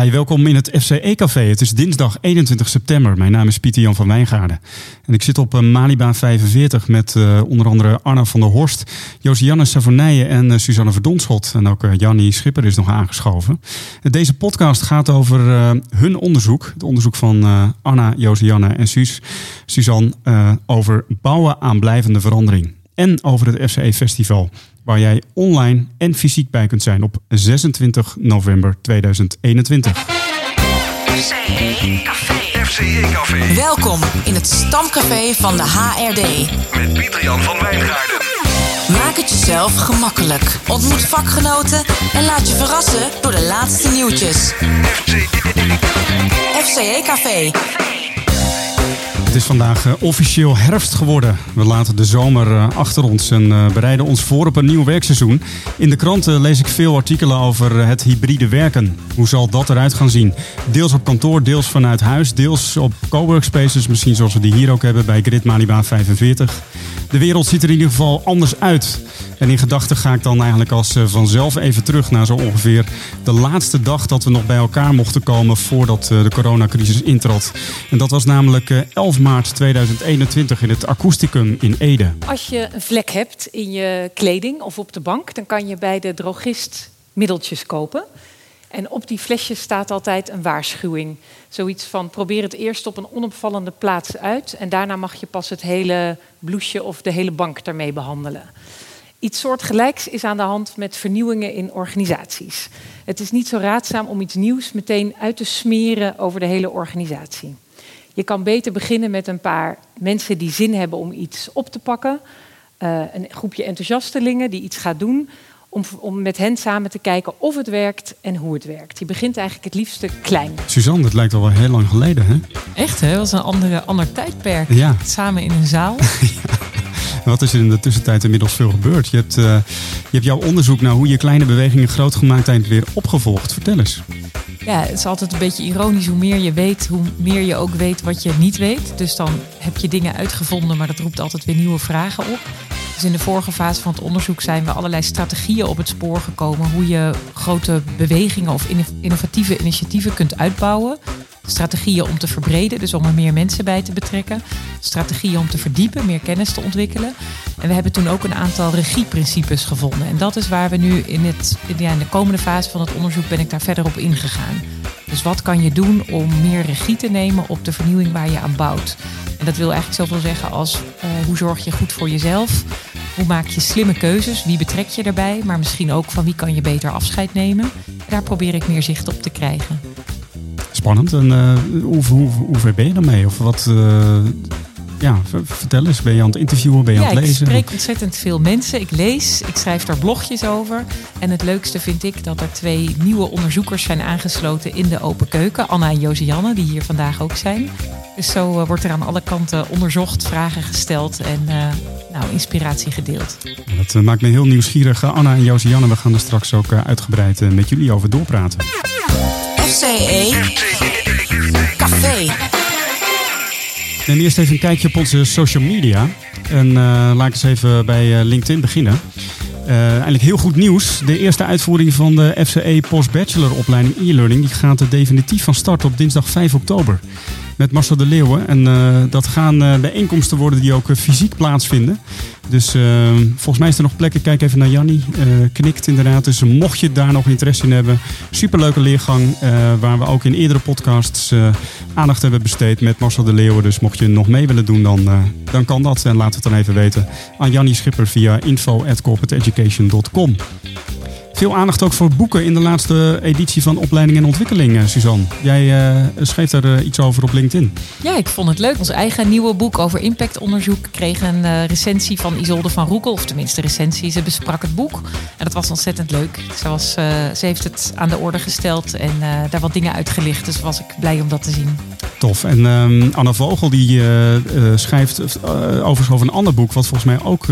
Hi, welkom in het FCE-café. Het is dinsdag 21 september. Mijn naam is Pieter Jan van Wijngaarden. En ik zit op een Malibaan 45 met uh, onder andere Arna van der Horst, Josianne Savonijen en uh, Suzanne Verdonschot. En ook uh, Jannie Schipper is nog aangeschoven. Deze podcast gaat over hun onderzoek. Het onderzoek van Anna, Josianne en Suus, Suzanne over bouwen aan blijvende verandering. En over het FCE-festival waar jij online en fysiek bij kunt zijn op 26 november 2021. FCE Café. FCE Café. Welkom in het stamcafé van de HRD. Met Pieter-Jan van Wijngaarden. Maak het jezelf gemakkelijk. Ontmoet vakgenoten en laat je verrassen door de laatste nieuwtjes. FCE Café. Het is vandaag uh, officieel herfst geworden. We laten de zomer uh, achter ons en uh, bereiden ons voor op een nieuw werkseizoen. In de kranten lees ik veel artikelen over het hybride werken. Hoe zal dat eruit gaan zien? Deels op kantoor, deels vanuit huis, deels op coworkspaces. Misschien zoals we die hier ook hebben bij Grid Malibaan 45. De wereld ziet er in ieder geval anders uit. En in gedachten ga ik dan eigenlijk als vanzelf even terug naar zo ongeveer de laatste dag dat we nog bij elkaar mochten komen voordat de coronacrisis intrad. En dat was namelijk 11 maart 2021 in het Akoesticum in Ede. Als je een vlek hebt in je kleding of op de bank, dan kan je bij de drogist middeltjes kopen. En op die flesjes staat altijd een waarschuwing. Zoiets van probeer het eerst op een onopvallende plaats uit en daarna mag je pas het hele bloesje of de hele bank daarmee behandelen. Iets soortgelijks is aan de hand met vernieuwingen in organisaties. Het is niet zo raadzaam om iets nieuws meteen uit te smeren over de hele organisatie. Je kan beter beginnen met een paar mensen die zin hebben om iets op te pakken. Uh, een groepje enthousiastelingen die iets gaat doen. Om, om met hen samen te kijken of het werkt en hoe het werkt. Je begint eigenlijk het liefste klein. Suzanne, dat lijkt al wel heel lang geleden, hè? Echt, hè? Dat was een andere, ander tijdperk. Ja. Samen in een zaal. ja. Wat is er in de tussentijd inmiddels veel gebeurd? Je hebt, uh, je hebt jouw onderzoek naar hoe je kleine bewegingen groot gemaakt zijn weer opgevolgd. Vertel eens. Ja, het is altijd een beetje ironisch. Hoe meer je weet, hoe meer je ook weet wat je niet weet. Dus dan heb je dingen uitgevonden, maar dat roept altijd weer nieuwe vragen op. Dus in de vorige fase van het onderzoek zijn we allerlei strategieën op het spoor gekomen. Hoe je grote bewegingen of innovatieve initiatieven kunt uitbouwen. Strategieën om te verbreden, dus om er meer mensen bij te betrekken. Strategieën om te verdiepen, meer kennis te ontwikkelen. En we hebben toen ook een aantal regieprincipes gevonden. En dat is waar we nu in, het, ja, in de komende fase van het onderzoek ben ik daar verder op ingegaan. Dus wat kan je doen om meer regie te nemen op de vernieuwing waar je aan bouwt? En dat wil eigenlijk zoveel zeggen als uh, hoe zorg je goed voor jezelf? Hoe maak je slimme keuzes? Wie betrek je erbij? Maar misschien ook van wie kan je beter afscheid nemen? Daar probeer ik meer zicht op te krijgen. Spannend. En uh, hoe, hoe, hoe, ver ben je dan mee? Of wat, uh, ja, vertel eens. Ben je aan het interviewen? Ben je ja, aan het lezen? ik spreek ontzettend veel mensen. Ik lees, ik schrijf daar blogjes over. En het leukste vind ik dat er twee nieuwe onderzoekers zijn aangesloten in de open keuken. Anna en Josianne, die hier vandaag ook zijn. Dus zo uh, wordt er aan alle kanten onderzocht, vragen gesteld en uh, nou, inspiratie gedeeld. Dat uh, maakt me heel nieuwsgierig. Anna en Josianne, we gaan er straks ook uitgebreid met jullie over doorpraten. FCE Café. Neem eerst even een kijkje op onze social media. En uh, laat eens even bij uh, LinkedIn beginnen. Uh, eigenlijk heel goed nieuws. De eerste uitvoering van de FCE Post-Bachelor opleiding e-learning die gaat definitief van start op dinsdag 5 oktober. Met Marcel de Leeuwen. En uh, dat gaan uh, bijeenkomsten worden die ook fysiek plaatsvinden. Dus volgens mij is er nog plekken. Kijk even naar Jannie. knikt inderdaad. Dus mocht je daar nog interesse in hebben. Superleuke leergang. waar we ook in eerdere podcasts aandacht hebben besteed met Marcel de Leeuwen. Dus mocht je nog mee willen doen, dan, dan kan dat. En laat het dan even weten aan Jannie Schipper via info.corporateeducation.com. Veel aandacht ook voor boeken in de laatste editie van Opleiding en Ontwikkeling, Suzanne. Jij uh, schreef daar uh, iets over op LinkedIn. Ja, ik vond het leuk. Ons eigen nieuwe boek over impactonderzoek kreeg een uh, recensie van Isolde van Roekel. Of tenminste recensie, ze besprak het boek. En dat was ontzettend leuk. Ze, was, ze heeft het aan de orde gesteld en daar wat dingen uitgelicht. Dus was ik blij om dat te zien. Tof. En um, Anna Vogel die schrijft overigens over een ander boek... wat volgens mij ook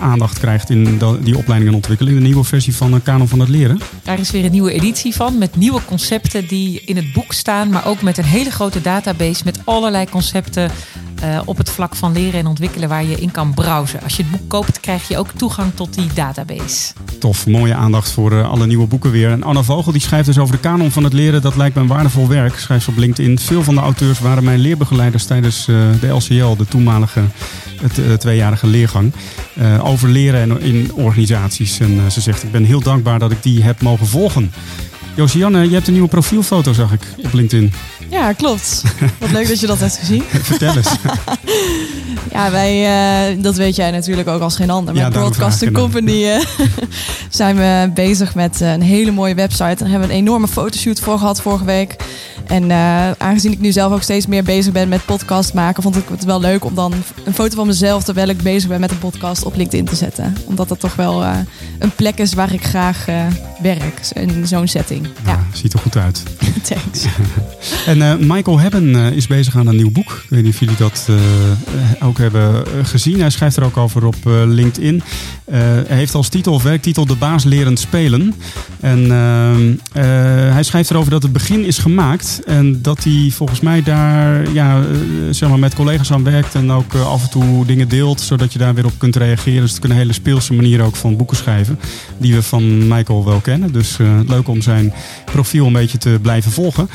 aandacht krijgt in die opleiding en ontwikkeling. De nieuwe versie van Van het Leren. Daar is weer een nieuwe editie van met nieuwe concepten die in het boek staan, maar ook met een hele grote database met allerlei concepten eh, op het vlak van leren en ontwikkelen waar je in kan browsen. Als je het boek koopt, krijg je ook toegang tot die database. Tof, mooie aandacht voor eh, alle nieuwe boeken weer. En Anna Vogel die schrijft dus over de kanon van het leren. Dat lijkt me een waardevol werk, schrijft ze op LinkedIn. Veel van de auteurs waren mijn leerbegeleiders tijdens eh, de LCL, de toenmalige het, eh, tweejarige leergang. eh, over leren en in organisaties. En eh, ze zegt, ik ben heel dankbaar dat ik die heb mogen volgen. Josianne, je hebt een nieuwe profielfoto, zag ik, op LinkedIn. Ja, klopt. Wat leuk dat je dat hebt gezien. Vertel eens. Ja, wij, eh, dat weet jij natuurlijk ook als geen ander. Ja, Met daarom Broadcasting vraag ik het Company eh, zijn we bezig met eh, een hele mooie website. Daar hebben we een enorme fotoshoot voor gehad vorige week. En eh, aangezien ik nu zelf ook steeds meer bezig ben met podcast maken, vond ik het wel leuk om dan een foto van mezelf terwijl ik bezig ben met een podcast op LinkedIn te zetten. Omdat dat toch wel eh, een plek is waar ik graag eh, werk. In zo'n setting. Ja, Ja, ziet er goed uit. thanks. En eh, Michael Hebben eh, is bezig aan een nieuw boek. Ik weet niet of jullie dat eh, ook hebben gezien. Hij schrijft er ook over op LinkedIn. Hij heeft als titel of werktitel De baas lerend spelen. En ehm, eh, hij schrijft erover dat het begin is gemaakt. En dat hij volgens mij daar ja, zeg maar met collega's aan werkt. En ook af en toe dingen deelt. Zodat je daar weer op kunt reageren. Dus het is een hele speelse manier ook van boeken schrijven. Die we van Michael wel kennen. Dus leuk om zijn profiel een beetje te blijven volgen.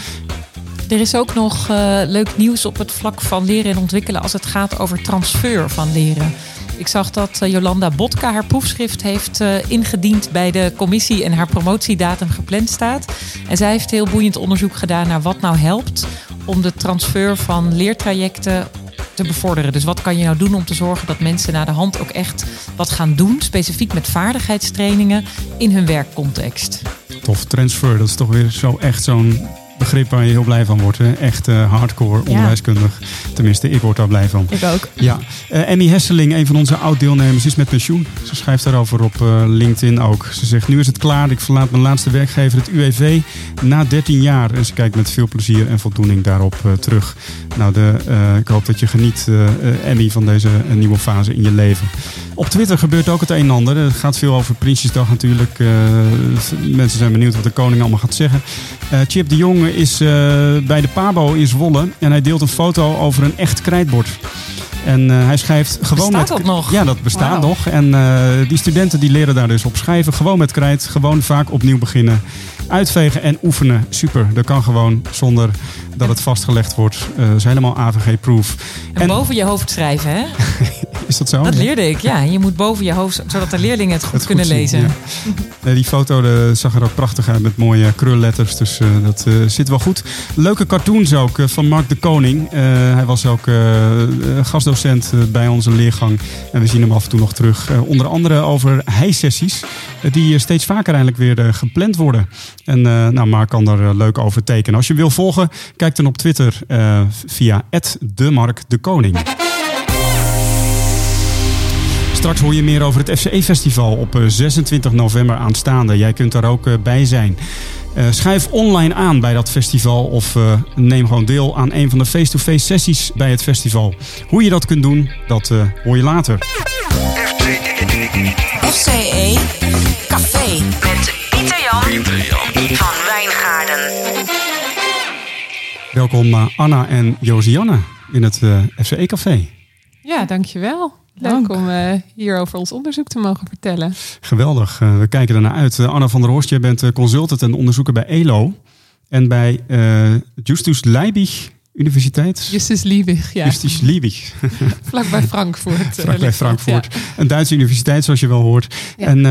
Er is ook nog eh, leuk nieuws op het vlak van leren en ontwikkelen als het gaat over transfer van leren. Ik zag dat eh, Jolanda Botka haar proefschrift heeft eh, ingediend bij de commissie en haar promotiedatum gepland staat. En zij heeft heel boeiend onderzoek gedaan naar wat nou helpt om de transfer van leertrajecten te bevorderen. Dus wat kan je nou doen om te zorgen dat mensen na de hand ook echt wat gaan doen, specifiek met vaardigheidstrainingen in hun werkcontext. Tof, transfer, dat is toch weer zo echt zo'n begrip waar je heel blij van wordt. Hè? Echt eh, hardcore, onderwijskundig. Tenminste, ik word daar blij van. Ik ook. Ja, Emmy Hesseling, een van onze oud-deelnemers, is met pensioen. Ze schrijft daarover op eh, LinkedIn ook. Ze zegt, nu is het klaar. Ik verlaat mijn laatste werkgever, het UWV, na 13 jaar. En ze kijkt met veel plezier en voldoening daarop terug. Nou, de, ik hoop dat je geniet, Emmy, van deze nieuwe fase in je leven. Op Twitter gebeurt ook het een en ander. Het gaat veel over Prinsjesdag natuurlijk. Mensen zijn benieuwd wat de koning allemaal gaat zeggen. Chip de Jong is eh, bij de Pabo in Zwolle. En hij deelt een foto over een echt krijtbord. En eh, hij schrijft gewoon Bestaat met... dat nog? Ja, dat bestaat nog. En eh, die studenten die leren daar dus op schrijven. Gewoon met krijt. Gewoon vaak opnieuw beginnen. Uitvegen en oefenen. Super. Dat kan gewoon zonder dat het vastgelegd wordt. Eh is helemaal AVG-proof. En, boven je hoofd schrijven, hè? Is dat zo? Dat leerde ik, ja. Je moet boven je hoofd, zodat de leerlingen het goed kunnen goed zien, lezen. ja. Nee, die foto eh, zag er ook prachtig uit met mooie krulletters. Dus eh, dat eh, zit wel goed. Leuke cartoons ook van Mark de Koning. Hij was ook gastdocent bij onze leergang. En we zien hem af en toe nog terug. Onder andere over heisessies. eh, die steeds vaker eigenlijk weer gepland worden. En nou, Mark kan daar leuk over tekenen. Als je wil volgen, kijk dan op Twitter via de Mark de Koning. Straks hoor je meer over het FCE-festival op eh, 26 november aanstaande. Jij kunt daar ook eh, bij zijn. Eh, schrijf online aan bij dat festival of eh, neem gewoon deel aan een van de face-to-face sessies bij het festival. Hoe je dat kunt doen, dat eh, hoor je later. FCE E Café met Pieter Jan van Wijngaarden. Welkom eh, Anna en Josianne in het eh, FCE-café. Ja, dankjewel. Leuk om eh, hier over ons onderzoek te mogen vertellen. Geweldig, eh, we kijken ernaar uit. Eh, Anna van der Horst, jij bent consultant en onderzoeker bij ELO. En bij Justus Leibig Universiteit. Justus Liebig, ja. Justus Liebig. Vlakbij Frankfurt. eh, Vlakbij Frankfurt. ja. Een Duitse universiteit, zoals je wel hoort. Ja. En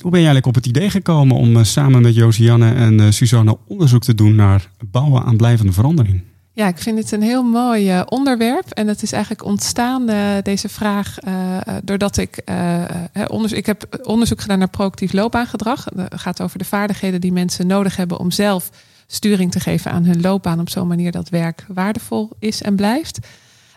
hoe ben je eigenlijk op het idee gekomen om samen met Josianne en Suzanne onderzoek te doen naar bouwen aan blijvende verandering? Ja, ik vind het een heel mooi eh, onderwerp. En het is eigenlijk ontstaan, eh, deze vraag, eh, doordat ik, onderzoek, ik heb onderzoek gedaan naar proactief loopbaangedrag. Het gaat over de vaardigheden die mensen nodig hebben om zelf sturing te geven aan hun loopbaan op zo'n manier dat werk waardevol is en blijft.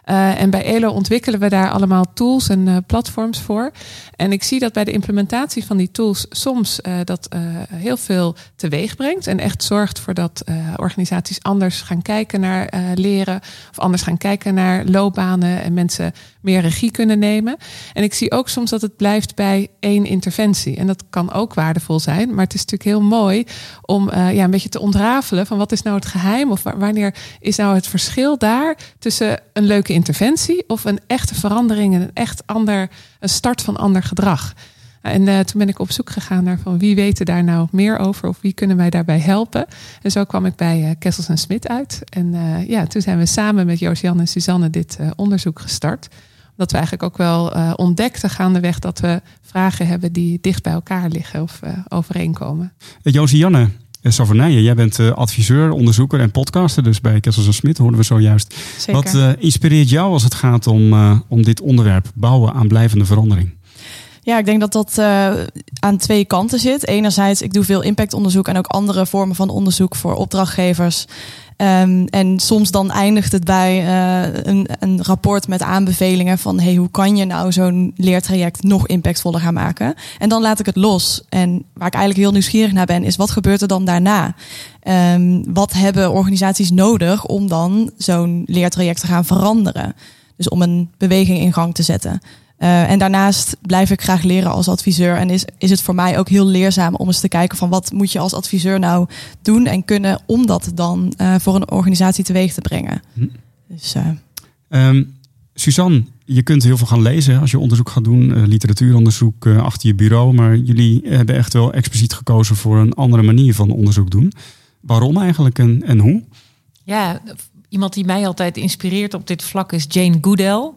Eh, en bij ELO ontwikkelen we daar allemaal tools en eh, platforms voor. En ik zie dat bij de implementatie van die tools soms eh, dat heel veel teweeg brengt. En echt zorgt voor dat organisaties anders gaan kijken naar leren. Of anders gaan kijken naar loopbanen en mensen meer regie kunnen nemen. En ik zie ook soms dat het blijft bij één interventie. En dat kan ook waardevol zijn. Maar het is natuurlijk heel mooi om ja, een beetje te ontrafelen van wat is nou het geheim? Of wa- wanneer is nou het verschil daar tussen een leuke interventie of een echte verandering en een echt ander, een start van ander gedrag. En uh, toen ben ik op zoek gegaan naar van wie weten daar nou meer over of wie kunnen wij daarbij helpen. En zo kwam ik bij uh, Kessels en Smit uit. En uh, ja, toen zijn we samen met Josian en Suzanne dit onderzoek gestart. Omdat we eigenlijk ook wel ontdekten gaandeweg dat we vragen hebben die dicht bij elkaar liggen of overeenkomen. Josianne, Savernijen, jij bent adviseur, onderzoeker en podcaster. Dus bij Kessels en Smit hoorden we zojuist. Zeker. Wat inspireert jou als het gaat om, om dit onderwerp, bouwen aan blijvende verandering? Ja, ik denk dat dat uh, aan twee kanten zit. Enerzijds, ik doe veel impactonderzoek en ook andere vormen van onderzoek voor opdrachtgevers. Um, en soms dan eindigt het bij uh, een, een, rapport met aanbevelingen van hey, hoe kan je nou zo'n leertraject nog impactvoller gaan maken? En dan laat ik het los. En waar ik eigenlijk heel nieuwsgierig naar ben, is wat gebeurt er dan daarna? Um, wat hebben organisaties nodig om dan zo'n leertraject te gaan veranderen? Dus om een beweging in gang te zetten. Uh, en daarnaast blijf ik graag leren als adviseur. En is, is het voor mij ook heel leerzaam om eens te kijken van wat moet je als adviseur nou doen en kunnen om dat dan uh, voor een organisatie teweeg te brengen. Hm. Dus, uh... um, Suzanne, je kunt heel veel gaan lezen als je onderzoek gaat doen, literatuuronderzoek achter je bureau. Maar jullie hebben echt wel expliciet gekozen voor een andere manier van onderzoek doen. Waarom eigenlijk en, en hoe? Ja, iemand die mij altijd inspireert op dit vlak is Jane Goodell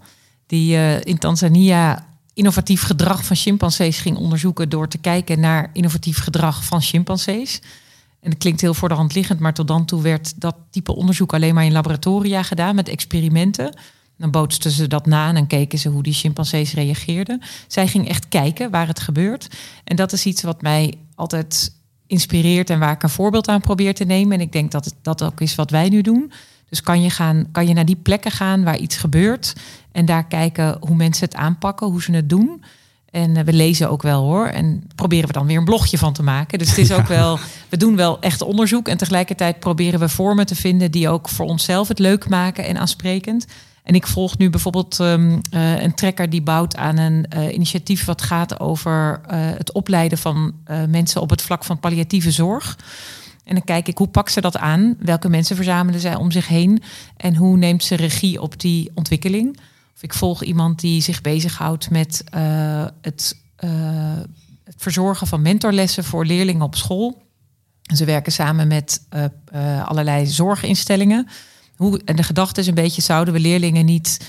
die uh, in Tanzania innovatief gedrag van chimpansees ging onderzoeken door te kijken naar innovatief gedrag van chimpansees. En dat klinkt heel voor de hand liggend, maar tot dan toe werd dat type onderzoek alleen maar in laboratoria gedaan met experimenten. Dan bootsten ze dat na en dan keken ze hoe die chimpansees reageerden. Zij ging echt kijken waar het gebeurt. En dat is iets wat mij altijd inspireert en waar ik een voorbeeld aan probeer te nemen. En ik denk dat dat ook is wat wij nu doen. Dus kan je, gaan, kan je naar die plekken gaan waar iets gebeurt en daar kijken hoe mensen het aanpakken, hoe ze het doen. En eh, we lezen ook wel hoor. En proberen we dan weer een blogje van te maken. Dus het is ook wel, we doen wel echt onderzoek. En tegelijkertijd proberen we vormen te vinden die ook voor onszelf het leuk maken en aansprekend. En ik volg nu bijvoorbeeld um, uh, een trekker die bouwt aan een uh, initiatief wat gaat over uh, het opleiden van mensen op het vlak van palliatieve zorg. En dan kijk ik hoe pakt ze dat aan? Welke mensen verzamelen zij om zich heen? En hoe neemt ze regie op die ontwikkeling? Of ik volg iemand die zich bezighoudt met uh, het, uh, het, verzorgen van mentorlessen voor leerlingen op school. Ze werken samen met uh, allerlei zorginstellingen. Hoe, en de gedachte is een beetje, zouden we leerlingen niet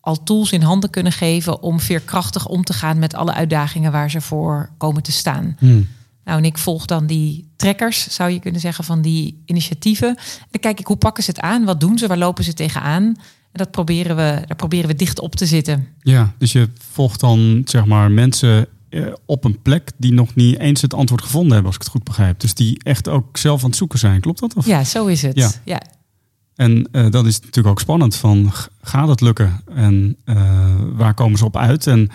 al tools in handen kunnen geven om veerkrachtig om te gaan met alle uitdagingen waar ze voor komen te staan? Hmm. Nou, en ik volg dan die trekkers, zou je kunnen zeggen, van die initiatieven. En dan kijk ik hoe pakken ze het aan, wat doen ze, waar lopen ze tegenaan. En dat proberen we, daar proberen we dicht op te zitten. Ja, dus je volgt dan zeg maar mensen eh, op een plek die nog niet eens het antwoord gevonden hebben, als ik het goed begrijp. Dus die echt ook zelf aan het zoeken zijn. Klopt dat? Of? Ja, zo is het. Ja. ja. En uh, dat is natuurlijk ook spannend van gaat het lukken en uh, waar komen ze op uit? En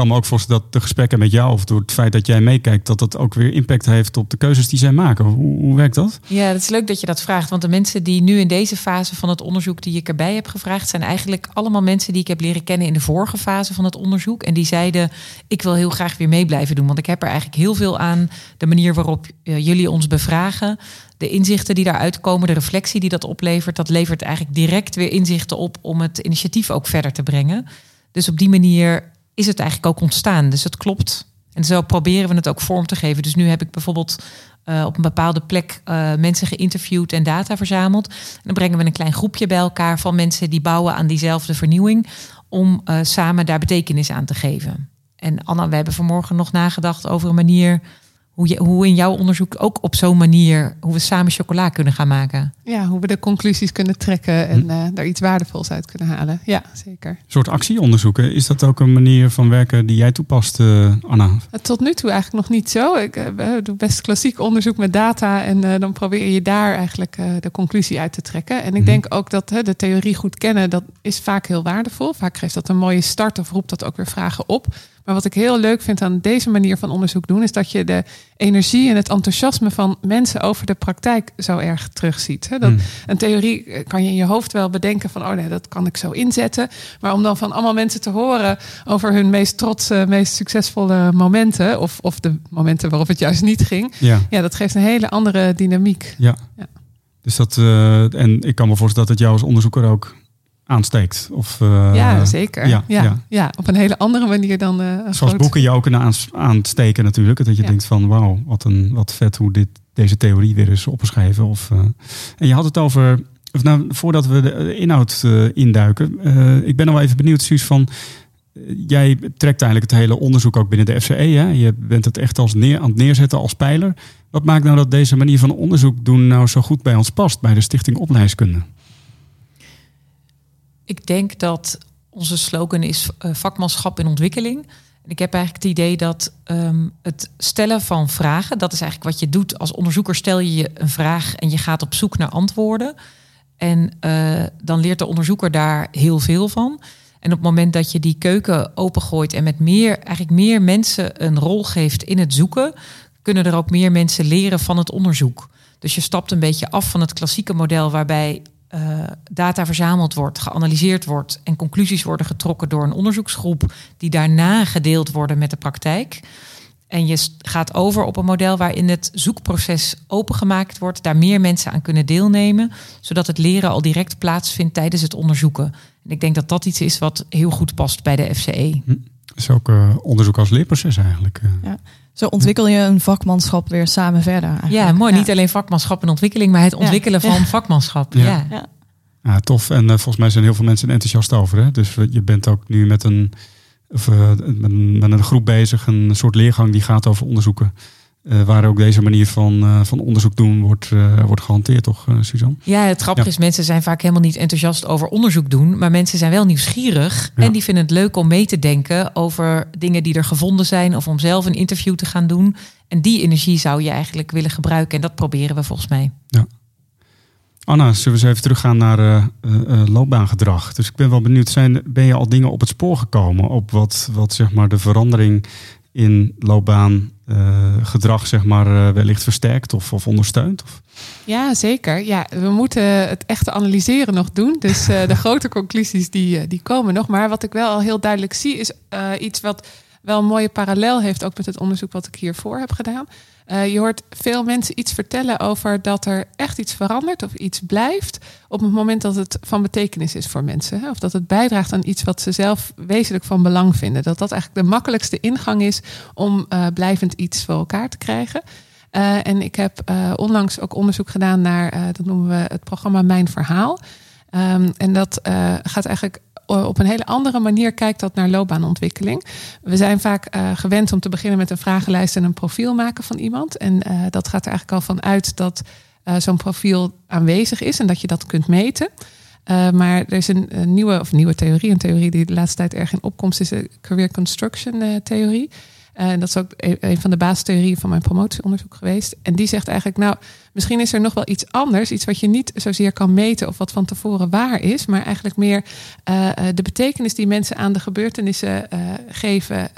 kan me ook voorstellen dat de gesprekken met jou of door het feit dat jij meekijkt, dat dat ook weer impact heeft op de keuzes die zij maken. Hoe, hoe werkt dat? Ja, het is leuk dat je dat vraagt. Want de mensen die nu in deze fase van het onderzoek die ik erbij heb gevraagd, zijn eigenlijk allemaal mensen die ik heb leren kennen in de vorige fase van het onderzoek. En die zeiden: Ik wil heel graag weer mee blijven doen. Want ik heb er eigenlijk heel veel aan de manier waarop uh, jullie ons bevragen. De inzichten die daaruit komen, de reflectie die dat oplevert, dat levert eigenlijk direct weer inzichten op om het initiatief ook verder te brengen. Dus op die manier is het eigenlijk ook ontstaan. Dus het klopt. En zo proberen we het ook vorm te geven. Dus nu heb ik bijvoorbeeld uh, op een bepaalde plek uh, mensen geïnterviewd en data verzameld. En dan brengen we een klein groepje bij elkaar van mensen die bouwen aan diezelfde vernieuwing. Om uh, samen daar betekenis aan te geven. En Anna, we hebben vanmorgen nog nagedacht over een manier hoe, je, hoe in jouw onderzoek ook op zo'n manier, hoe we samen chocola kunnen gaan maken. Ja, hoe we de conclusies kunnen trekken en hm. uh, daar iets waardevols uit kunnen halen. Ja, zeker. Een soort actieonderzoeken. Is dat ook een manier van werken die jij toepast, uh, Anna? Tot nu toe eigenlijk nog niet zo. Ik uh, doe best klassiek onderzoek met data en dan probeer je daar eigenlijk de conclusie uit te trekken. En ik hm. denk ook dat de theorie goed kennen, dat is vaak heel waardevol. Vaak geeft dat een mooie start of roept dat ook weer vragen op. Maar wat ik heel leuk vind aan deze manier van onderzoek doen, is dat je de energie en het enthousiasme van mensen over de praktijk zo erg terugziet. Dat, hmm. Een theorie eh, kan je in je hoofd wel bedenken van, oh nee, dat kan ik zo inzetten. Maar om dan van allemaal mensen te horen over hun meest trotse, meest succesvolle momenten, of, of de momenten waarop het juist niet ging, ja, ja dat geeft een hele andere dynamiek. Ja. ja. Dus dat, uh, en ik kan me voorstellen dat het jou als onderzoeker ook aansteekt. Of, eh, ja, zeker. ja, Ja, ja. ja. op een hele andere manier dan een Zoals groot- boeken je ook kunnen aans- aansteken natuurlijk. Dat je Ja. denkt van wauw, wat, een, wat vet hoe dit, deze theorie weer is opgeschreven. Of, eh, en je had het over, of nou, voordat we de inhoud induiken. ik ben wel even benieuwd, Suus, van... Jij trekt eigenlijk het hele onderzoek ook binnen de FCE. Hè? Je bent het echt als neer, aan het neerzetten als pijler. Wat maakt nou dat deze manier van onderzoek doen nou zo goed bij ons past, bij de Stichting Opleidskunde? Ik denk dat onze slogan is eh, vakmanschap in ontwikkeling. En ik heb eigenlijk het idee dat ehm, het stellen van vragen, dat is eigenlijk wat je doet als onderzoeker. Stel je een vraag en je gaat op zoek naar antwoorden. En eh, dan leert de onderzoeker daar heel veel van. En op het moment dat je die keuken opengooit en met meer, eigenlijk meer mensen een rol geeft in het zoeken, kunnen er ook meer mensen leren van het onderzoek. Dus je stapt een beetje af van het klassieke model waarbij eh, data verzameld wordt, geanalyseerd wordt en conclusies worden getrokken door een onderzoeksgroep die daarna gedeeld worden met de praktijk. En je gaat over op een model waarin het zoekproces opengemaakt wordt, daar meer mensen aan kunnen deelnemen, zodat het leren al direct plaatsvindt tijdens het onderzoeken. En ik denk dat dat iets is wat heel goed past bij de. FCE. Dat is ook eh, onderzoek als leerproces eigenlijk. eh. Zo ontwikkel je een vakmanschap weer samen verder. eigenlijk. Ja, mooi. Niet alleen vakmanschap en ontwikkeling, maar het ontwikkelen Ja. van vakmanschap. Ja. Ja. Ja. Ja, tof. En eh, volgens mij zijn heel veel mensen er enthousiast over. Hè? Dus je bent ook nu met een, of, eh, met, een- met een groep bezig, een soort leergang die gaat over onderzoeken. Eh, waar ook deze manier van, eh, van onderzoek doen wordt, eh, wordt gehanteerd, toch, Suzanne? Ja, het grappige Ja. is, mensen zijn vaak helemaal niet enthousiast over onderzoek doen. Maar mensen zijn wel nieuwsgierig. Ja. En die vinden het leuk om mee te denken over dingen die er gevonden zijn. Of om zelf een interview te gaan doen. En die energie zou je eigenlijk willen gebruiken. En dat proberen we volgens mij. Anna, zullen we eens even teruggaan naar loopbaangedrag? Dus ik ben wel benieuwd, zijn, ben je al dingen op het spoor gekomen op wat, wat zeg maar, de verandering in loopbaangedrag zeg maar, eh, wellicht versterkt of, of ondersteunt? Of? Ja, zeker. Ja, we moeten het echte analyseren nog doen. Dus eh, de grote conclusies die, eh, die komen nog. Maar wat ik wel al heel duidelijk zie, is eh, iets wat wel een mooie parallel heeft, ook met het onderzoek wat ik hiervoor heb gedaan. Eh, je hoort veel mensen iets vertellen over dat er echt iets verandert of iets blijft op het moment dat het van betekenis is voor mensen. Hè? Of dat het bijdraagt aan iets wat ze zelf wezenlijk van belang vinden. Dat dat eigenlijk de makkelijkste ingang is om eh, blijvend iets voor elkaar te krijgen. Eh, en ik heb onlangs ook onderzoek gedaan naar, dat noemen we het programma Mijn Verhaal. Ehm, en dat gaat eigenlijk op een hele andere manier kijkt dat naar loopbaanontwikkeling. We zijn vaak eh, gewend om te beginnen met een vragenlijst en een profiel maken van iemand. En eh, dat gaat er eigenlijk al van uit dat eh, zo'n profiel aanwezig is en dat je dat kunt meten. Maar er is een, nieuwe, of nieuwe theorie, een theorie die de laatste tijd erg in opkomst is, de career construction theorie. En dat is ook een, een van de basistheorieën van mijn promotieonderzoek geweest. En die zegt eigenlijk, nou, misschien is er nog wel iets anders. Iets wat je niet zozeer kan meten of wat van tevoren waar is. Maar eigenlijk meer uh, de betekenis die mensen aan de gebeurtenissen uh, geven.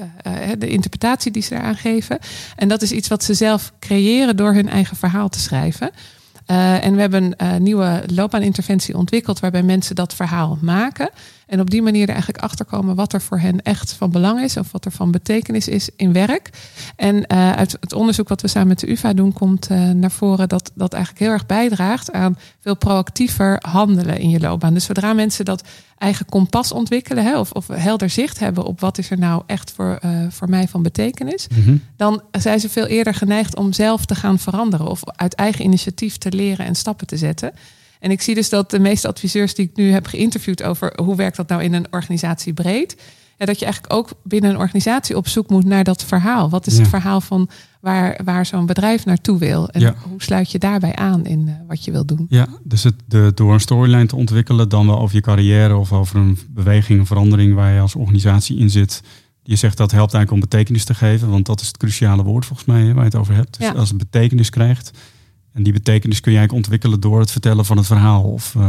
de interpretatie die ze eraan geven. En dat is iets wat ze zelf creëren door hun eigen verhaal te schrijven. En we hebben een nieuwe loopbaaninterventie ontwikkeld waarbij mensen dat verhaal maken. En op die manier er eigenlijk achter komen wat er voor hen echt van belang is of wat er van betekenis is in werk. En uh, uit het onderzoek wat we samen met de UVA doen, komt naar voren dat dat eigenlijk heel erg bijdraagt aan veel proactiever handelen in je loopbaan. Dus zodra mensen dat eigen kompas ontwikkelen hè, of, of helder zicht hebben op wat is er nou echt voor, voor mij van betekenis, mm-hmm. dan zijn ze veel eerder geneigd om zelf te gaan veranderen of uit eigen initiatief te leren en stappen te zetten. En ik zie dus dat de meeste adviseurs die ik nu heb geïnterviewd over hoe werkt dat nou in een organisatie breed, ja, dat je eigenlijk ook binnen een organisatie op zoek moet naar dat verhaal. Wat is ja. het verhaal van waar, waar zo'n bedrijf naartoe wil? En ja. hoe sluit je daarbij aan in uh, wat je wil doen? Ja, dus het, de, door een storyline te ontwikkelen, dan wel over je carrière of over een beweging, een verandering waar je als organisatie in zit. Je zegt dat helpt eigenlijk om betekenis te geven, want dat is het cruciale woord volgens mij waar je het over hebt. Dus als het betekenis krijgt, en die betekenis kun je eigenlijk ontwikkelen door het vertellen van het verhaal. Of, uh,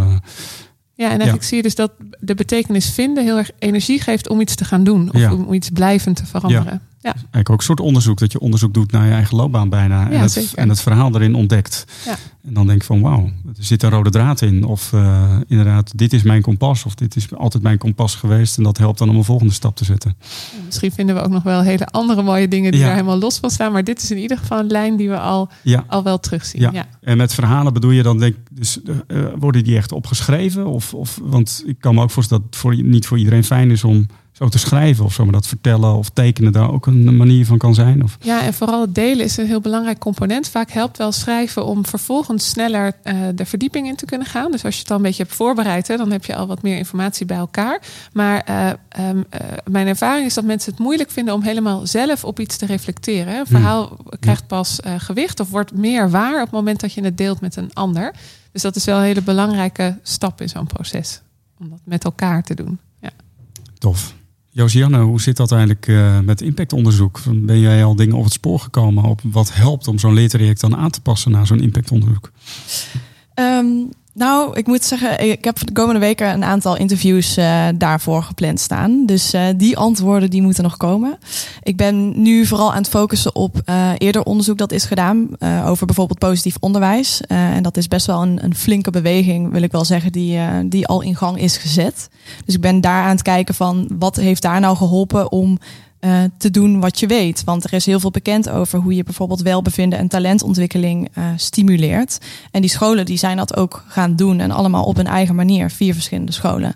ja, en eigenlijk ja. zie je dus dat de betekenis vinden heel erg energie geeft om iets te gaan doen. Of ja. om iets blijvend te veranderen. Eigenlijk ook een soort onderzoek, dat je onderzoek doet naar je eigen loopbaan bijna. en, Ja, het, en het verhaal erin ontdekt. Ja. En dan denk ik van wauw, er zit een rode draad in. Of eh, inderdaad, dit is mijn kompas. Of dit is altijd mijn kompas geweest. En dat helpt dan om een volgende stap te zetten. Misschien vinden we ook nog wel hele andere mooie dingen die Ja. daar helemaal los van staan. Maar dit is in ieder geval een lijn die we al, Ja. al wel terugzien. Ja. Ja. En met verhalen bedoel je dan, denk dus, eh, eh, worden die echt opgeschreven? Of, of, want ik kan me ook voorstellen dat het voor, niet voor iedereen fijn is om zo te schrijven of zo. Maar dat vertellen of tekenen daar ook een manier van kan zijn. Of, Ja, en vooral het delen is een heel belangrijk component. Vaak helpt wel schrijven om vervolgens sneller eh, de verdieping in te kunnen gaan. Dus als je het al een beetje hebt voorbereid, hè, dan heb je al wat meer informatie bij elkaar. Maar eh, ehm, eh, mijn ervaring is dat mensen het moeilijk vinden om helemaal zelf op iets te reflecteren. Een verhaal krijgt pas gewicht of wordt meer waar op het moment dat je het deelt met een ander. Dus dat is wel een hele belangrijke stap in zo'n proces. Om dat met elkaar te doen. Ja. Tof. Josianne, hoe zit dat eigenlijk eh, met impactonderzoek? Ben jij al dingen op het spoor gekomen op wat helpt om zo'n leertraject dan aan te passen naar zo'n impactonderzoek? Ehm, nou, ik moet zeggen, ik heb de komende weken een aantal interviews eh, daarvoor gepland staan. Dus eh, die antwoorden die moeten nog komen. Ik ben nu vooral aan het focussen op eh, eerder onderzoek dat is gedaan over bijvoorbeeld positief onderwijs. En dat is best wel een, een flinke beweging, wil ik wel zeggen, die, die al in gang is gezet. Dus ik ben daar aan het kijken van wat heeft daar nou geholpen om eh, te doen wat je weet. Want er is heel veel bekend over hoe je bijvoorbeeld welbevinden en talentontwikkeling eh, stimuleert. En die scholen die zijn dat ook gaan doen en allemaal op hun eigen manier, vier verschillende scholen.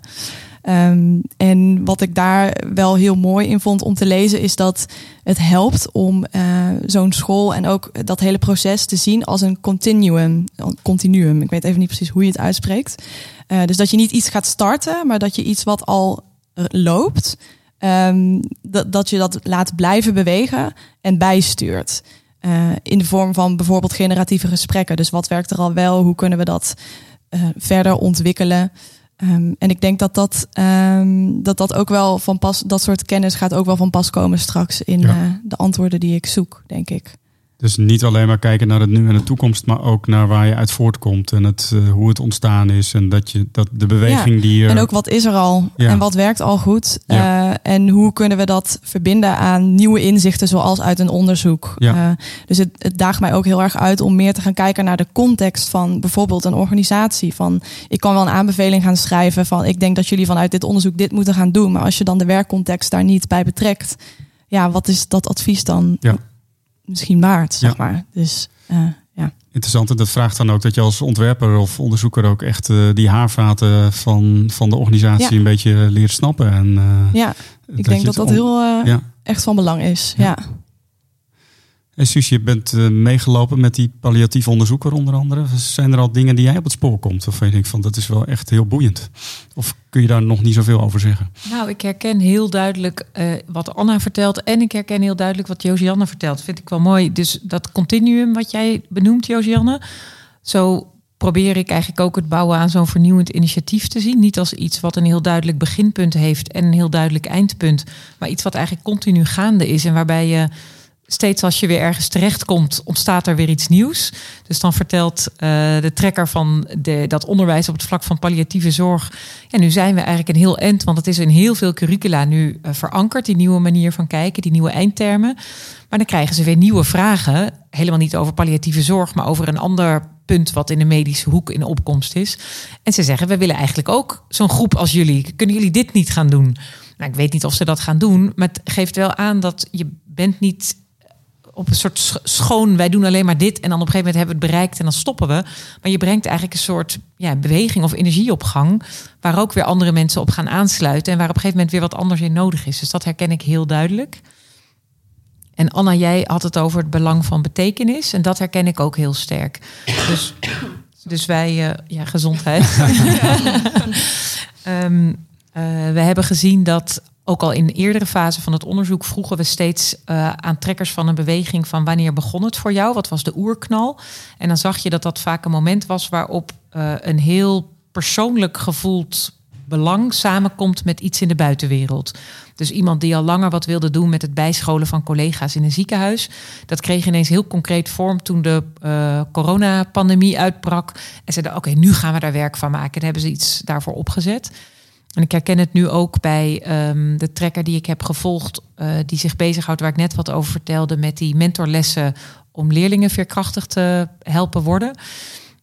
Ehm, en wat ik daar wel heel mooi in vond om te lezen, is dat het helpt om eh, zo'n school en ook dat hele proces te zien als een continuum. continuum. Ik weet even niet precies hoe je het uitspreekt. Dus dat je niet iets gaat starten, maar dat je iets wat al loopt, ehm, dat, dat je dat laat blijven bewegen en bijstuurt. Eh, in de vorm van bijvoorbeeld generatieve gesprekken. Dus wat werkt er al wel? Hoe kunnen we dat eh, verder ontwikkelen? Ehm, en ik denk dat dat, ehm, dat dat ook wel van pas, dat soort kennis gaat ook wel van pas komen straks in Ja. eh, de antwoorden die ik zoek, denk ik. Dus niet alleen maar kijken naar het nu en de toekomst, maar ook naar waar je uit voortkomt en het, hoe het ontstaan is. En dat, je, dat de beweging die je. En ook wat is er al Ja. en wat werkt al goed. Ja. En hoe kunnen we dat verbinden aan nieuwe inzichten zoals uit een onderzoek. Ja. Eh, dus het, het daagt mij ook heel erg uit om meer te gaan kijken naar de context van bijvoorbeeld een organisatie. Van ik kan wel een aanbeveling gaan schrijven van ik denk dat jullie vanuit dit onderzoek dit moeten gaan doen. Maar als je dan de werkcontext daar niet bij betrekt, ja, wat is dat advies dan Ja. misschien waard, zeg Ja. maar. Dus eh. Interessant. En dat vraagt dan ook dat je als ontwerper of onderzoeker ook echt eh, die haarvaten van, van de organisatie Ja. een beetje leert snappen. En, eh, ja, ik denk dat dat heel eh, Ja. echt van belang is. Ja. ja. En Suus, je bent eh, meegelopen met die palliatief onderzoeker onder andere. Zijn er al dingen die jij op het spoor komt? Of je denkt van dat is wel echt heel boeiend? Of kun je daar nog niet zoveel over zeggen? Nou, ik herken heel duidelijk eh, wat Anna vertelt. En ik herken heel duidelijk wat Josianne vertelt. Vind ik wel mooi. Dus dat continuum wat jij benoemt, Josianne. Zo probeer ik eigenlijk ook het bouwen aan zo'n vernieuwend initiatief te zien. Niet als iets wat een heel duidelijk beginpunt heeft en een heel duidelijk eindpunt. Maar iets wat eigenlijk continu gaande is. En waarbij je steeds als je weer ergens terechtkomt, ontstaat er weer iets nieuws. Dus dan vertelt eh, de trekker van de, dat onderwijs op het vlak van palliatieve zorg. Ja, nu zijn we eigenlijk een heel end, want het is in heel veel curricula nu eh, verankerd, die nieuwe manier van kijken, die nieuwe eindtermen. Maar dan krijgen ze weer nieuwe vragen. Helemaal niet over palliatieve zorg, maar over een ander punt wat in de medische hoek in opkomst is. En ze zeggen, we willen eigenlijk ook zo'n groep als jullie. Kunnen jullie dit niet gaan doen? Nou, ik weet niet of ze dat gaan doen, maar het geeft wel aan dat je bent niet op een soort sch- schoon, wij doen alleen maar dit en dan op een gegeven moment hebben we het bereikt en dan stoppen we. Maar je brengt eigenlijk een soort ja, beweging of energie op gang, waar ook weer andere mensen op gaan aansluiten en waar op een gegeven moment weer wat anders in nodig is. Dus dat herken ik heel duidelijk. En Anna, jij had het over het belang van betekenis en dat herken ik ook heel sterk. Dus, dus wij, eh, ja, gezondheid. Ehm, eh, we hebben gezien dat ook al in de eerdere fase van het onderzoek vroegen we steeds eh, aan trekkers van een beweging van wanneer begon het voor jou? Wat was de oerknal? En dan zag je dat dat vaak een moment was waarop eh, een heel persoonlijk gevoeld belang samenkomt met iets in de buitenwereld. Dus iemand die al langer wat wilde doen met het bijscholen van collega's in een ziekenhuis. Dat kreeg ineens heel concreet vorm toen de eh, coronapandemie uitbrak. En zeiden, oké, nu gaan we daar werk van maken. En hebben ze iets daarvoor opgezet. En ik herken het nu ook bij ehm, de trekker die ik heb gevolgd, eh, die zich bezighoudt, waar ik net wat over vertelde, met die mentorlessen om leerlingen veerkrachtig te helpen worden.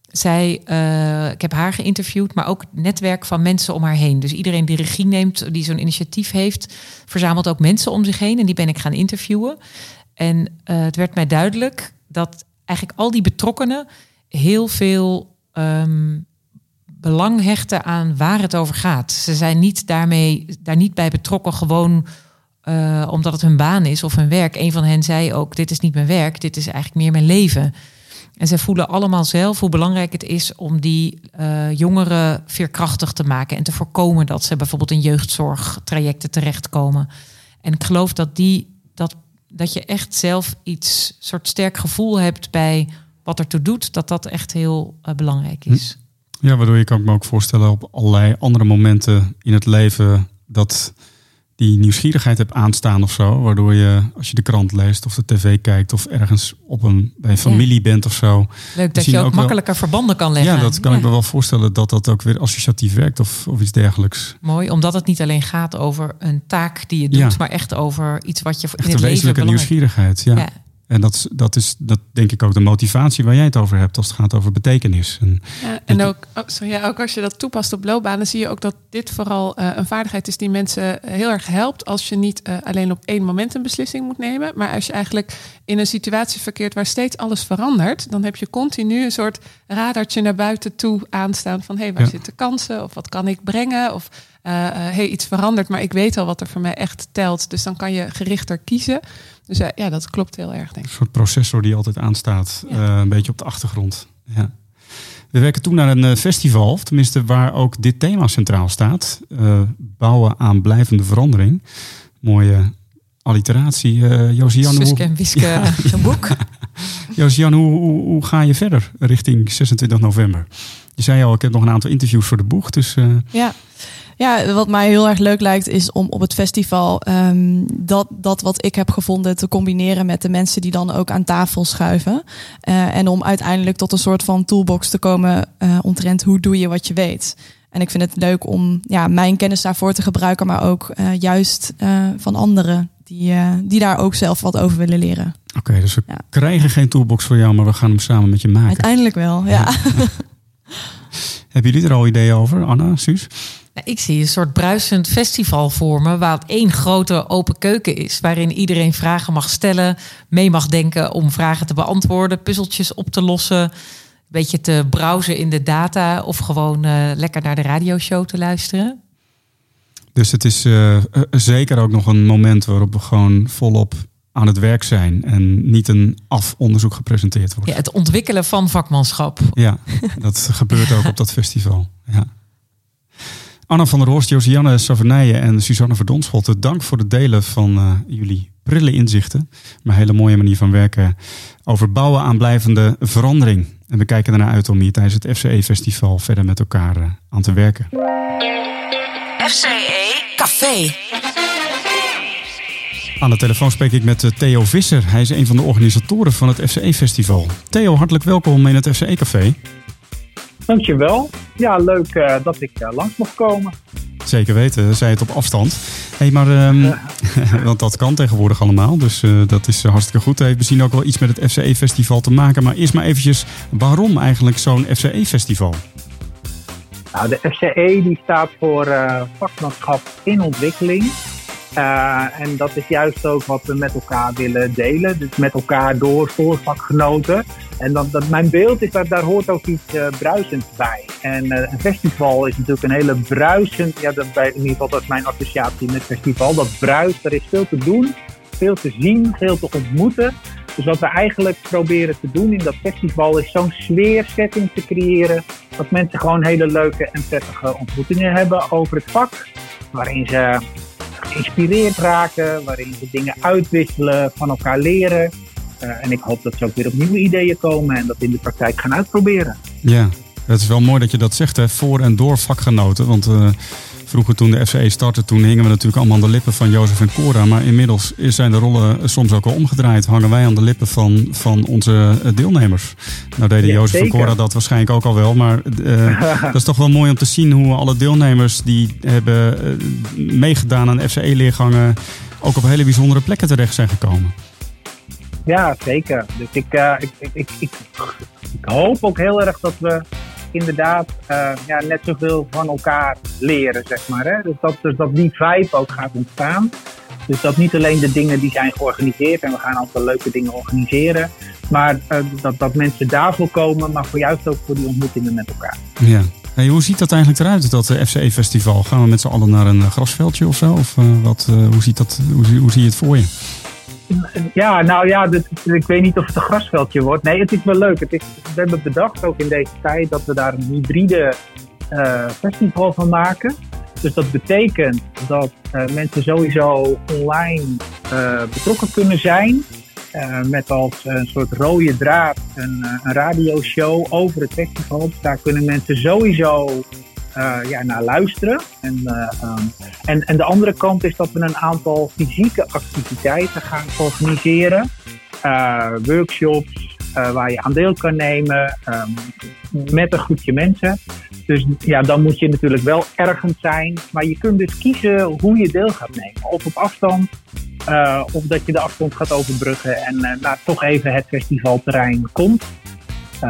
Zij, eh, ik heb haar geïnterviewd, maar ook het netwerk van mensen om haar heen. Dus iedereen die regie neemt, die zo'n initiatief heeft, verzamelt ook mensen om zich heen. En die ben ik gaan interviewen. En eh, het werd mij duidelijk dat eigenlijk al die betrokkenen heel veel ehm, belang hechten aan waar het over gaat. Ze zijn niet daarmee, daar niet bij betrokken, gewoon uh, omdat het hun baan is of hun werk. Een van hen zei ook: Dit is niet mijn werk, dit is eigenlijk meer mijn leven. En zij voelen allemaal zelf hoe belangrijk het is om die uh, jongeren veerkrachtig te maken en te voorkomen dat ze bijvoorbeeld in jeugdzorgtrajecten terechtkomen. En ik geloof dat, die, dat, dat je echt zelf iets soort sterk gevoel hebt bij wat ertoe doet, dat dat echt heel uh, belangrijk is. Ja, waardoor je kan ik me ook voorstellen op allerlei andere momenten in het leven dat die nieuwsgierigheid hebt aanstaan of zo. Waardoor je, als je de krant leest of de tv kijkt of ergens op een, bij een familie bent of zo. Leuk dat je ook, makkelijker verbanden kan leggen. Ja, dat kan ik me wel voorstellen dat dat ook weer associatief werkt of, of iets dergelijks. Mooi, omdat het niet alleen gaat over een taak die je doet, maar echt over iets wat je echt in het een wezenlijke leven nieuwsgierigheid. ja. En dat, dat is dat denk ik ook de motivatie waar jij het over hebt als het gaat over betekenis. En, ja, en ook, oh, sorry, ja, ook als je dat toepast op loopbanen, zie je ook dat dit vooral uh, een vaardigheid is die mensen heel erg helpt. Als je niet uh, alleen op één moment een beslissing moet nemen, maar als je eigenlijk in een situatie verkeert waar steeds alles verandert, dan heb je continu een soort radartje naar buiten toe aanstaan van hé, hey, waar ja. zitten kansen of wat kan ik brengen of uh, hey, iets verandert, maar ik weet al wat er voor mij echt telt. Dus dan kan je gerichter kiezen. Dus uh, ja, dat klopt heel erg, denk ik. Een soort processor die altijd aanstaat, ja. uh, een beetje op de achtergrond. Ja. We werken toe naar een festival, tenminste waar ook dit thema centraal staat. bouwen aan blijvende verandering. Mooie alliteratie. Uh, Josian, Suske en Wiske, ja. zo'n boek. Josian, hoe, hoe, hoe, ga je verder richting 26 november? Je zei al, ik heb nog een aantal interviews voor de boeg. Dus, uh... Ja. Ja, wat mij heel erg leuk lijkt is om op het festival um, dat, dat wat ik heb gevonden te combineren met de mensen die dan ook aan tafel schuiven. Uh, en om uiteindelijk tot een soort van toolbox te komen uh, omtrent hoe doe je wat je weet. En ik vind het leuk om ja, mijn kennis daarvoor te gebruiken, maar ook uh, juist van anderen die, die daar ook zelf wat over willen leren. Oké, okay, dus we ja. krijgen geen toolbox voor jou, maar we gaan hem samen met je maken. Uiteindelijk wel, ja. ja. Hebben jullie er al ideeën over, Anna, Suus? Nou, ik zie een soort bruisend festival voor me, waar het één grote open keuken is, waarin iedereen vragen mag stellen, mee mag denken om vragen te beantwoorden, puzzeltjes op te lossen, een beetje te browsen in de data of gewoon uh, lekker naar de radioshow te luisteren. Dus het is uh, zeker ook nog een moment waarop we gewoon volop aan het werk zijn en niet een afonderzoek gepresenteerd wordt. Ja, het ontwikkelen van vakmanschap. Ja, dat gebeurt ook op dat festival. Ja. Anna van der Horst, Josianne Savernijen en Suzanne Verdonschotten, dank voor het delen van uh, jullie prille inzichten. Maar een hele mooie manier van werken over bouwen aan blijvende verandering. En we kijken ernaar uit om hier tijdens het FCE-festival verder met elkaar uh, aan te werken. FCE Café. Aan de telefoon spreek ik met Theo Visser. Hij is een van de organisatoren van het FCE-festival. Theo, hartelijk welkom in het FCE-café. Dankjewel. Ja, leuk uh, dat ik uh, langs mocht komen. Zeker weten, zij het op afstand. Hey, maar, um, ja. want dat kan tegenwoordig allemaal, dus uh, dat is hartstikke goed. Het heeft misschien ook wel iets met het FCE-festival te maken. Maar eerst maar eventjes, waarom eigenlijk zo'n FCE-festival? Nou, de FCE die staat voor vakmanschap in ontwikkeling. Uh, en dat is juist ook wat we met elkaar willen delen. Dus met elkaar door voor vakgenoten. En dat, dat, mijn beeld is dat daar hoort ook iets uh, bruisends bij. En uh, een festival is natuurlijk een hele bruisend. Ja, dat bij, in ieder geval dat is mijn associatie met festival. Dat bruist, er is veel te doen, veel te zien, veel te ontmoeten. Dus wat we eigenlijk proberen te doen in dat festival is zo'n sfeersetting te creëren. Dat mensen gewoon hele leuke en prettige ontmoetingen hebben over het vak. Waarin ze geïnspireerd raken, waarin ze dingen uitwisselen, van elkaar leren. Uh, en ik hoop dat ze ook weer op nieuwe ideeën komen en dat in de praktijk gaan uitproberen. Ja, het is wel mooi dat je dat zegt, hè? voor en door vakgenoten. Want uh, Vroeger toen de FCE startte, toen hingen we natuurlijk allemaal aan de lippen van Jozef en Cora. Maar inmiddels zijn de rollen soms ook al omgedraaid. Hangen wij aan de lippen van, van onze eh, deelnemers. Nou deden Ja, Jozef en. Cora dat waarschijnlijk ook al wel. Maar eh, dat is toch wel mooi om te zien hoe alle deelnemers die hebben eh, meegedaan aan FCE-leergangen... ook op hele bijzondere plekken terecht zijn gekomen. Ja, zeker. Dus ik, ik, ik, ik hoop ook heel erg dat we inderdaad eh, ja, net zoveel van elkaar leren, zeg maar. Hè? Dus, dat, dus dat die vibe ook gaat ontstaan. Dus dat niet alleen de dingen die zijn georganiseerd en we gaan altijd leuke dingen organiseren, maar eh, dat, dat mensen daarvoor komen, maar voor juist ook voor die ontmoetingen met elkaar. Ja. Hey, hoe ziet dat eigenlijk eruit, dat eh, FCE-festival? Gaan we met z'n allen naar een grasveldje of zo? Of wat, hoe, ziet dat, hoe, hoe zie je het voor je? Ja, nou ja, dit- ik weet niet of het een grasveldje wordt. Nee, het is wel leuk. Het is, we hebben bedacht ook in deze tijd dat we daar een hybride eh, festival van maken. Dus dat betekent dat eh, mensen sowieso online eh, betrokken kunnen zijn. met als een soort rode draad een, een radioshow over het festival. Dus daar kunnen mensen sowieso eh, ja, naar luisteren. En, eh, ehm, en, en de andere kant is dat we een aantal fysieke activiteiten gaan organiseren. Eh, workshops waar je aan deel kan nemen ehm, met een groepje mensen. Dus ja, dan moet je natuurlijk wel ergens zijn. Maar je kunt dus kiezen hoe je deel gaat nemen. Of op afstand, of dat je de afstand gaat overbruggen en nou, toch even het festivalterrein komt.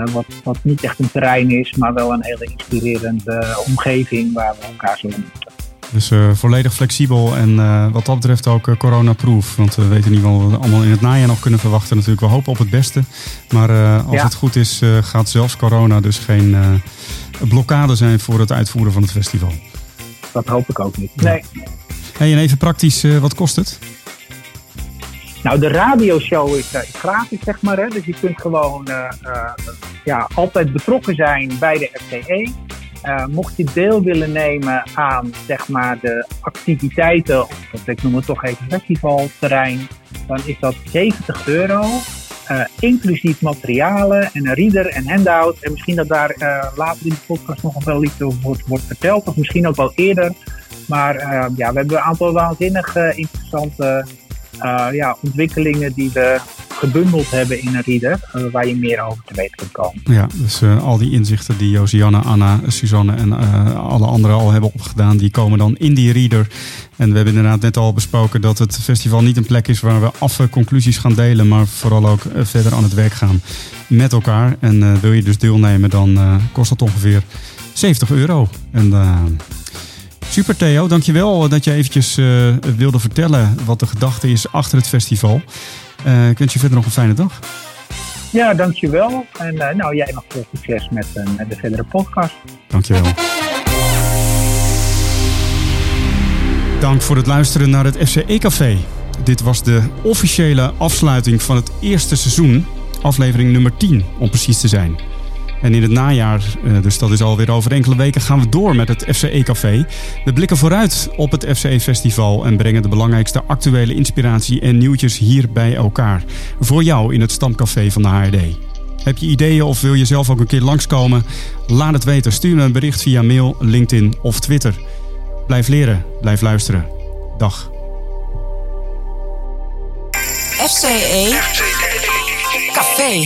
Eh, wat, wat niet echt een terrein is, maar wel een hele inspirerende omgeving waar we elkaar zullen ontmoeten. Dus eh, volledig flexibel en eh, wat dat betreft ook eh, corona-proof. Want we weten niet wat we allemaal in het najaar nog kunnen verwachten. Natuurlijk, we hopen op het beste. Maar eh, als Ja. het goed is, eh, gaat zelfs corona dus geen eh, blokkade zijn voor het uitvoeren van het festival. Dat hoop ik ook niet. Nee. Hey, en even praktisch, eh, wat kost het? Nou, de radioshow is, eh, is gratis, zeg maar. Hè? Dus je kunt gewoon eh, eh, ja, altijd betrokken zijn bij de FTE. Eh, mocht je deel willen nemen aan zeg maar, de activiteiten, of ik noem het toch even festivalterrein, dan is dat 70 euro. eh, inclusief materialen en een reader en handout. En misschien dat daar eh, later in de podcast nog wel iets over wordt, wordt verteld, of misschien ook wel eerder. Maar ja, we hebben een aantal waanzinnig eh, interessante ja, ontwikkelingen die we gebundeld hebben in een reader, eh, waar je meer over te weten kunt komen. Ja, dus eh, al die inzichten die Josianne, Anna, Suzanne en eh, alle anderen al hebben opgedaan, die komen dan in die reader. En we hebben inderdaad net al besproken dat het festival niet een plek is waar we affe conclusies gaan delen, maar vooral ook verder aan het werk gaan met elkaar. En wil je dus deelnemen, dan kost dat ongeveer 70 euro. En super Theo, dankjewel dat je eventjes wilde vertellen wat de gedachte is achter het festival. Eh, ik wens je verder nog een fijne dag. Ja, dankjewel. En eh, nou, jij nog veel succes met, eh, met de verdere podcast. Dankjewel. Dank voor het luisteren naar het FCE Café. Dit was de officiële afsluiting van het eerste seizoen, aflevering nummer 10 om precies te zijn. En in het najaar, eh, dus dat is alweer over enkele weken, gaan we door met het FCE Café. We blikken vooruit op het FCE Festival en brengen de belangrijkste actuele inspiratie en nieuwtjes hier bij elkaar. Voor jou in het stamcafé van de HRD. Heb je ideeën of wil je zelf ook een keer langskomen? Laat het weten. Stuur me een bericht via mail, LinkedIn of Twitter. Blijf leren, blijf luisteren. Dag. FCE Café.